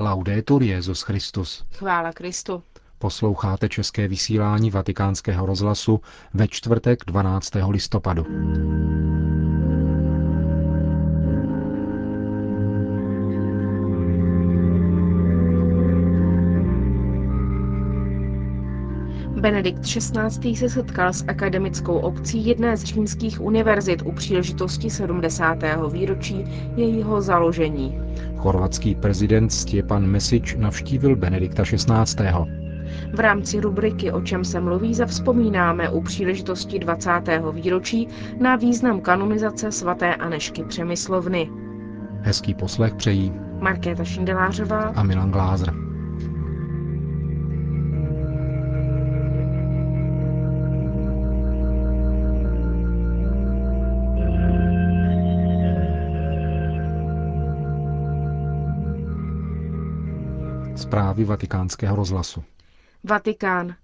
Laudetur Jezus Christus. Chvála Kristu. Posloucháte české vysílání Vatikánského rozhlasu ve čtvrtek 12. listopadu. Benedikt XVI. se setkal s akademickou obcí jedné z římských univerzit u příležitosti 70. výročí jejího založení. Chorvatský prezident Stjepan Mesič navštívil Benedikta XVI. V rámci rubriky O čem se mluví zavzpomínáme u příležitosti 20. výročí na význam kanonizace svaté Anešky Přemyslovny. Hezký poslech přejí Markéta Šindelářová a Milan Glázer. Zprávy vatikánského rozhlasu. Vatikán.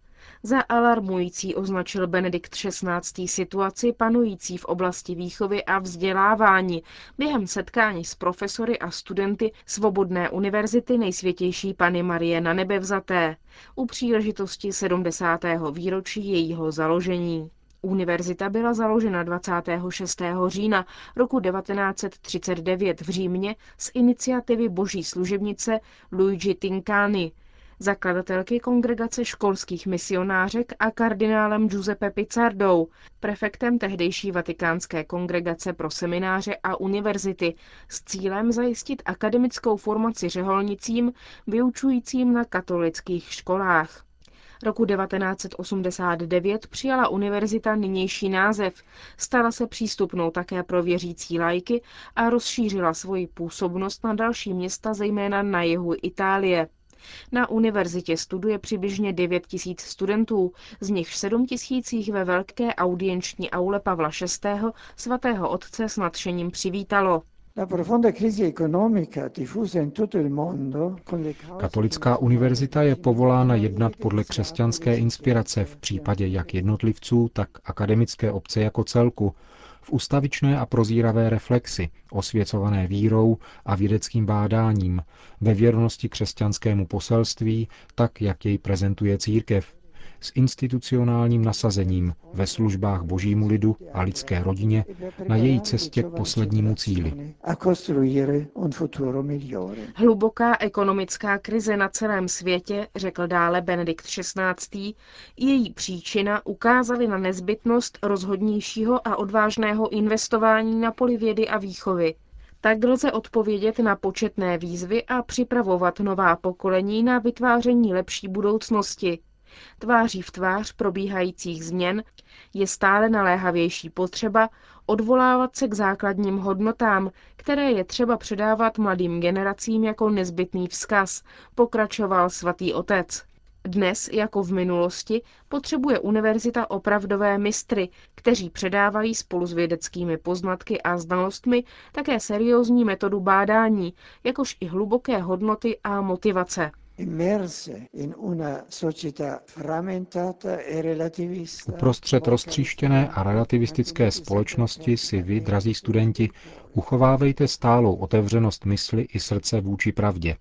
Za alarmující označil Benedikt XVI. situaci panující v oblasti výchovy a vzdělávání během setkání s profesory a studenty Svobodné univerzity nejsvětější Pany Marie na nebevzaté u příležitosti 70. výročí jejího založení. Univerzita byla založena 26. října roku 1939 v Římě z iniciativy boží služebnice Luigi Tincani, zakladatelky kongregace školských misionářek a kardinálem Giuseppe Pizzardou, prefektem tehdejší vatikánské kongregace pro semináře a univerzity s cílem zajistit akademickou formaci řeholnicím vyučujícím na katolických školách. Roku 1989 přijala univerzita nynější název, stala se přístupnou také pro věřící lajky a rozšířila svoji působnost na další města, zejména na jihu Itálie. Na univerzitě studuje přibližně 9 tisíc studentů, z nich 7 tisících ve velké audienční aule Pavla VI. svatého otce s nadšením přivítalo. Katolická univerzita je povolána jednat podle křesťanské inspirace v případě jak jednotlivců, tak akademické obce jako celku, v ustavičné a prozíravé reflexi, osvěcované vírou a vědeckým bádáním, ve věrnosti křesťanskému poselství, tak jak jej prezentuje církev, s institucionálním nasazením ve službách božímu lidu a lidské rodině na její cestě k poslednímu cíli. Hluboká ekonomická krize na celém světě, řekl dále Benedikt XVI., její příčina ukázaly na nezbytnost rozhodnějšího a odvážného investování na poli vědy a výchovy. Tak lze odpovědět na početné výzvy a připravovat nová pokolení na vytváření lepší budoucnosti, Tváří v tvář probíhajících změn je stále naléhavější potřeba odvolávat se k základním hodnotám, které je třeba předávat mladým generacím jako nezbytný vzkaz, pokračoval svatý otec. Dnes, jako v minulosti, potřebuje univerzita opravdové mistry, kteří předávají spolu s vědeckými poznatky a znalostmi také seriózní metodu bádání, jakož i hluboké hodnoty a motivace. E Uprostřed roztříštěné a relativistické společnosti si vy, drazí studenti, uchovávejte stálou otevřenost mysli i srdce vůči pravdě.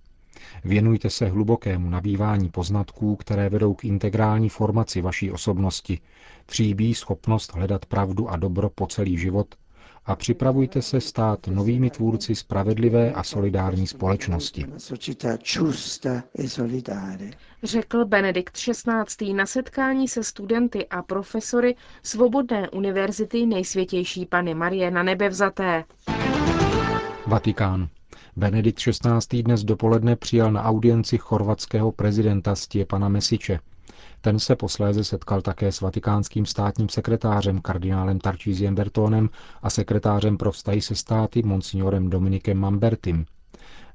Věnujte se hlubokému nabývání poznatků, které vedou k integrální formaci vaší osobnosti, tříbí schopnost hledat pravdu a dobro po celý život a připravujte se stát novými tvůrci spravedlivé a solidární společnosti. Řekl Benedikt XVI. na setkání se studenty a profesory Svobodné univerzity nejsvětější Pany Marie na nebevzaté. Vatikán. Benedikt XVI. dnes dopoledne přijal na audienci chorvatského prezidenta Stěpana Mesiče. Ten se posléze setkal také s vatikánským státním sekretářem kardinálem Tarčíziem Bertónem a sekretářem pro vztahy se státy monsignorem Dominikem Mambertim.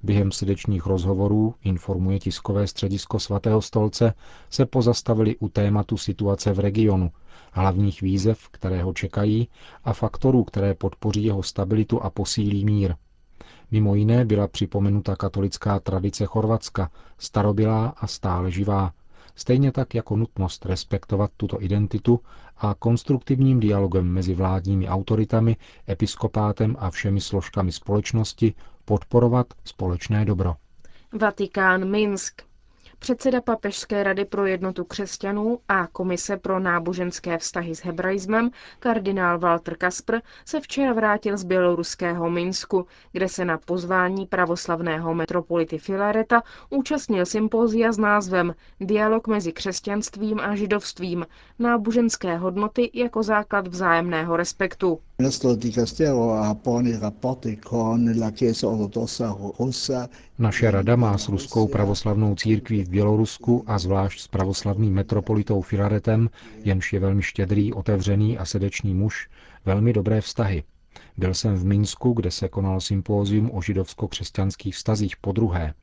Během srdečních rozhovorů, informuje tiskové středisko svatého stolce, se pozastavili u tématu situace v regionu, hlavních výzev, které ho čekají, a faktorů, které podpoří jeho stabilitu a posílí mír. Mimo jiné byla připomenuta katolická tradice Chorvatska, starobylá a stále živá, stejně tak jako nutnost respektovat tuto identitu a konstruktivním dialogem mezi vládními autoritami, episkopátem a všemi složkami společnosti podporovat společné dobro. Vatikán Minsk. Předseda Papežské rady pro jednotu křesťanů a Komise pro náboženské vztahy s hebraismem, kardinál Walter Kaspr, se včera vrátil z běloruského Minsku, kde se na pozvání pravoslavného metropolity Filareta účastnil sympózia s názvem Dialog mezi křesťanstvím a židovstvím, náboženské hodnoty jako základ vzájemného respektu. Naše rada má s ruskou pravoslavnou církví v Bělorusku a zvlášť s pravoslavným metropolitou Filaretem, jenž je velmi štědrý, otevřený a srdečný muž, velmi dobré vztahy. Byl jsem v Minsku, kde se konal sympózium o židovsko-křesťanských vztazích po druhé.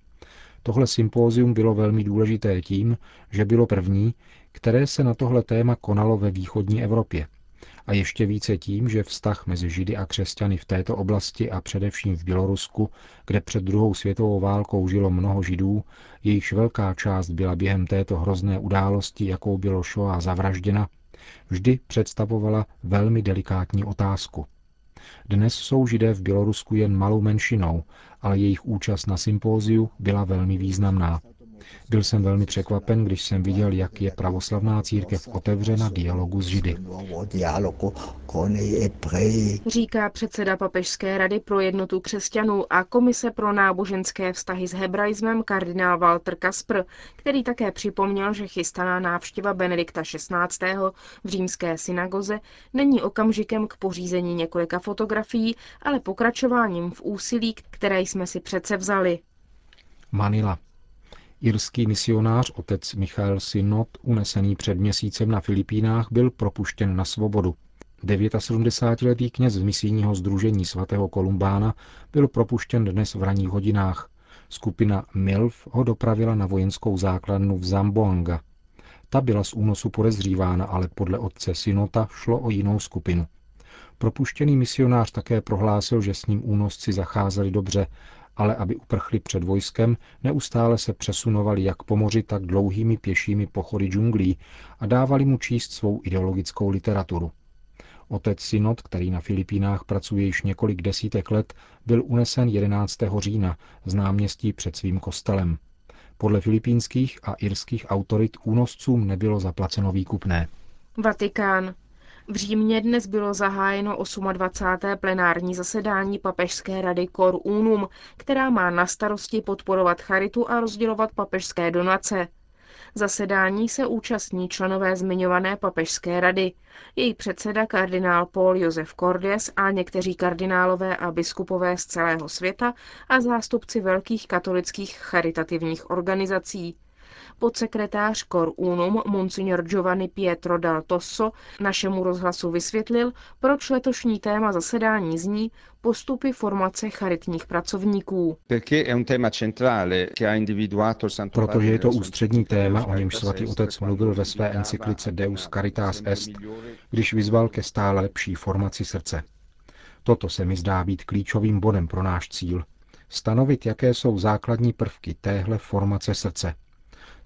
Tohle sympózium bylo velmi důležité tím, že bylo první, které se na tohle téma konalo ve východní Evropě a ještě více tím, že vztah mezi Židy a křesťany v této oblasti a především v Bělorusku, kde před druhou světovou válkou žilo mnoho Židů, jejichž velká část byla během této hrozné události, jakou bylo Shoah zavražděna, vždy představovala velmi delikátní otázku. Dnes jsou Židé v Bělorusku jen malou menšinou, ale jejich účast na sympóziu byla velmi významná. Byl jsem velmi překvapen, když jsem viděl, jak je pravoslavná církev otevřena dialogu s Židy. Říká předseda Papežské rady pro jednotu křesťanů a Komise pro náboženské vztahy s hebraismem kardinál Walter Kaspr, který také připomněl, že chystaná návštěva Benedikta XVI. v římské synagoze není okamžikem k pořízení několika fotografií, ale pokračováním v úsilí, které jsme si přece vzali. Manila. Irský misionář otec Michael Synod, unesený před měsícem na Filipínách, byl propuštěn na svobodu. 79-letý kněz z misijního združení svatého Kolumbána byl propuštěn dnes v ranních hodinách. Skupina MILF ho dopravila na vojenskou základnu v Zamboanga. Ta byla z únosu podezřívána, ale podle otce Synota šlo o jinou skupinu. Propuštěný misionář také prohlásil, že s ním únosci zacházeli dobře ale aby uprchli před vojskem, neustále se přesunovali jak po moři, tak dlouhými pěšími pochody džunglí a dávali mu číst svou ideologickou literaturu. Otec Synod, který na Filipínách pracuje již několik desítek let, byl unesen 11. října z náměstí před svým kostelem. Podle filipínských a irských autorit únoscům nebylo zaplaceno výkupné. Vatikán. V Římě dnes bylo zahájeno 28. plenární zasedání Papežské rady Cor Unum, která má na starosti podporovat charitu a rozdělovat papežské donace. Zasedání se účastní členové zmiňované papežské rady, její předseda kardinál Paul Josef Cordes a někteří kardinálové a biskupové z celého světa a zástupci velkých katolických charitativních organizací. Podsekretář Cor Unum Monsignor Giovanni Pietro dal Tosso našemu rozhlasu vysvětlil, proč letošní téma zasedání zní postupy formace charitních pracovníků. Protože je to ústřední téma, o němž svatý otec mluvil ve své encyklice Deus Caritas Est, když vyzval ke stále lepší formaci srdce. Toto se mi zdá být klíčovým bodem pro náš cíl. Stanovit, jaké jsou základní prvky téhle formace srdce –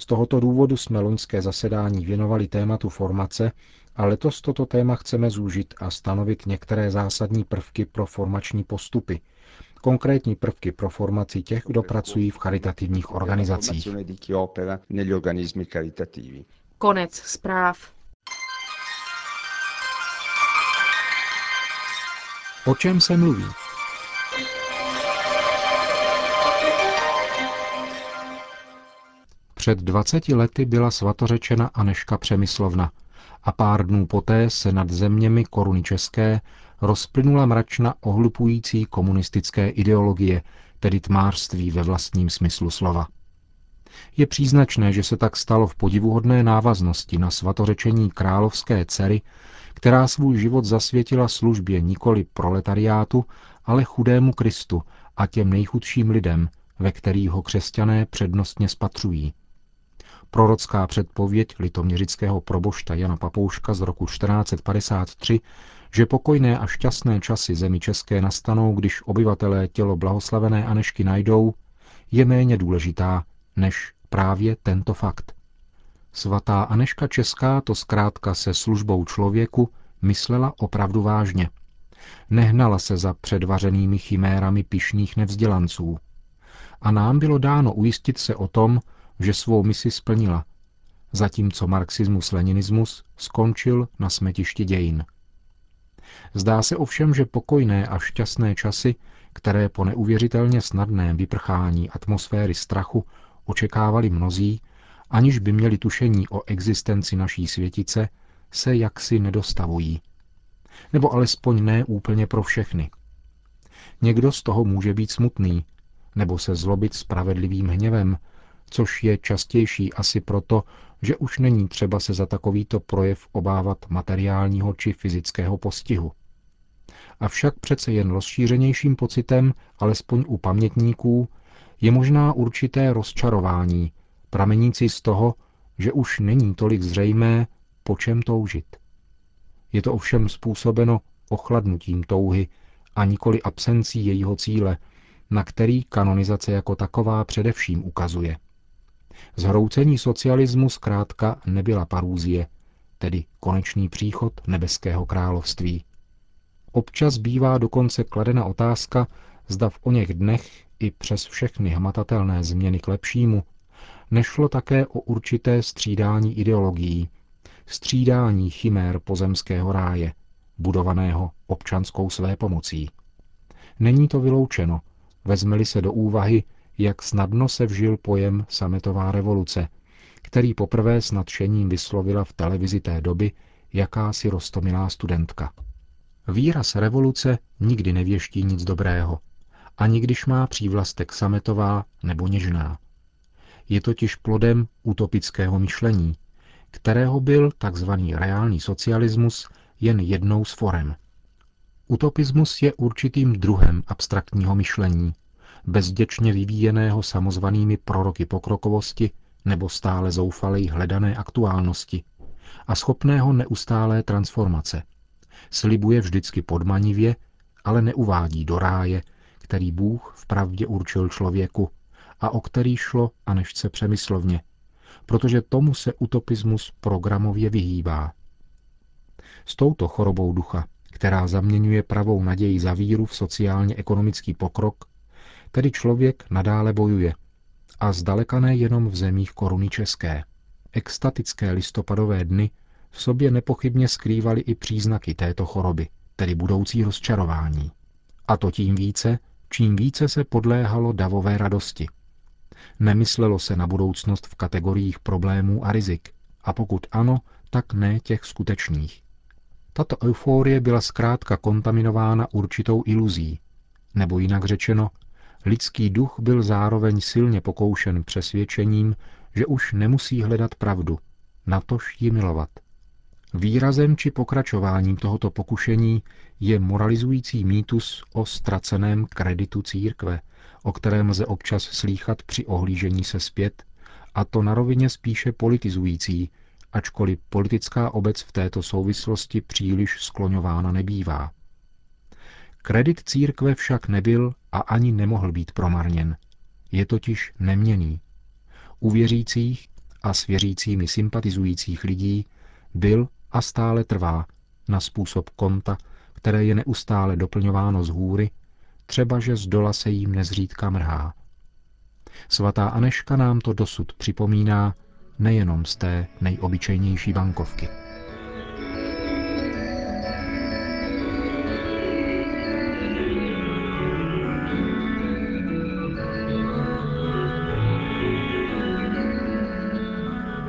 z tohoto důvodu jsme loňské zasedání věnovali tématu formace a letos toto téma chceme zúžit a stanovit některé zásadní prvky pro formační postupy, konkrétní prvky pro formaci těch, kdo pracují v charitativních organizacích. Konec zpráv. O čem se mluví? Před 20 lety byla svatořečena Aneška Přemyslovna a pár dnů poté se nad zeměmi koruny české rozplynula mračna ohlupující komunistické ideologie, tedy tmářství ve vlastním smyslu slova. Je příznačné, že se tak stalo v podivuhodné návaznosti na svatořečení královské dcery, která svůj život zasvětila službě nikoli proletariátu, ale chudému Kristu a těm nejchudším lidem, ve kterých ho křesťané přednostně spatřují. Prorocká předpověď litoměřického probošta Jana Papouška z roku 1453, že pokojné a šťastné časy zemi české nastanou, když obyvatelé tělo blahoslavené Anešky najdou, je méně důležitá než právě tento fakt. Svatá Aneška Česká to zkrátka se službou člověku myslela opravdu vážně. Nehnala se za předvařenými chimérami pišných nevzdělanců. A nám bylo dáno ujistit se o tom, že svou misi splnila, zatímco marxismus-leninismus skončil na smetišti dějin. Zdá se ovšem, že pokojné a šťastné časy, které po neuvěřitelně snadném vyprchání atmosféry strachu očekávali mnozí, aniž by měli tušení o existenci naší světice, se jaksi nedostavují. Nebo alespoň ne úplně pro všechny. Někdo z toho může být smutný, nebo se zlobit spravedlivým hněvem, což je častější asi proto, že už není třeba se za takovýto projev obávat materiálního či fyzického postihu. Avšak přece jen rozšířenějším pocitem, alespoň u pamětníků, je možná určité rozčarování, pramenící z toho, že už není tolik zřejmé, po čem toužit. Je to ovšem způsobeno ochladnutím touhy a nikoli absencí jejího cíle, na který kanonizace jako taková především ukazuje. Zhroucení socialismu zkrátka nebyla parůzie, tedy konečný příchod nebeského království. Občas bývá dokonce kladena otázka, zda v oněch dnech i přes všechny hmatatelné změny k lepšímu nešlo také o určité střídání ideologií, střídání chimér pozemského ráje, budovaného občanskou své pomocí. Není to vyloučeno, vezmeli se do úvahy, jak snadno se vžil pojem sametová revoluce, který poprvé s nadšením vyslovila v televizi té doby jakási rostomilá studentka. Výraz revoluce nikdy nevěští nic dobrého, ani když má přívlastek sametová nebo něžná. Je totiž plodem utopického myšlení, kterého byl tzv. reálný socialismus jen jednou z forem. Utopismus je určitým druhem abstraktního myšlení, bezděčně vyvíjeného samozvanými proroky pokrokovosti nebo stále zoufalej hledané aktuálnosti a schopného neustálé transformace. Slibuje vždycky podmanivě, ale neuvádí do ráje, který Bůh vpravdě určil člověku a o který šlo a nežce přemyslovně, protože tomu se utopismus programově vyhýbá. S touto chorobou ducha, která zaměňuje pravou naději za víru v sociálně-ekonomický pokrok, tedy člověk nadále bojuje. A zdaleka ne jenom v zemích koruny české. Extatické listopadové dny v sobě nepochybně skrývaly i příznaky této choroby, tedy budoucí rozčarování. A to tím více, čím více se podléhalo davové radosti. Nemyslelo se na budoucnost v kategoriích problémů a rizik, a pokud ano, tak ne těch skutečných. Tato euforie byla zkrátka kontaminována určitou iluzí, nebo jinak řečeno, lidský duch byl zároveň silně pokoušen přesvědčením, že už nemusí hledat pravdu, natož ji milovat. Výrazem či pokračováním tohoto pokušení je moralizující mýtus o ztraceném kreditu církve, o kterém lze občas slýchat při ohlížení se zpět, a to na rovině spíše politizující, ačkoliv politická obec v této souvislosti příliš skloňována nebývá. Kredit církve však nebyl a ani nemohl být promarněn. Je totiž neměný. U věřících a s věřícími sympatizujících lidí byl a stále trvá na způsob konta, které je neustále doplňováno z hůry, třeba že z dola se jim nezřídka mrhá. Svatá Aneška nám to dosud připomíná nejenom z té nejobyčejnější bankovky.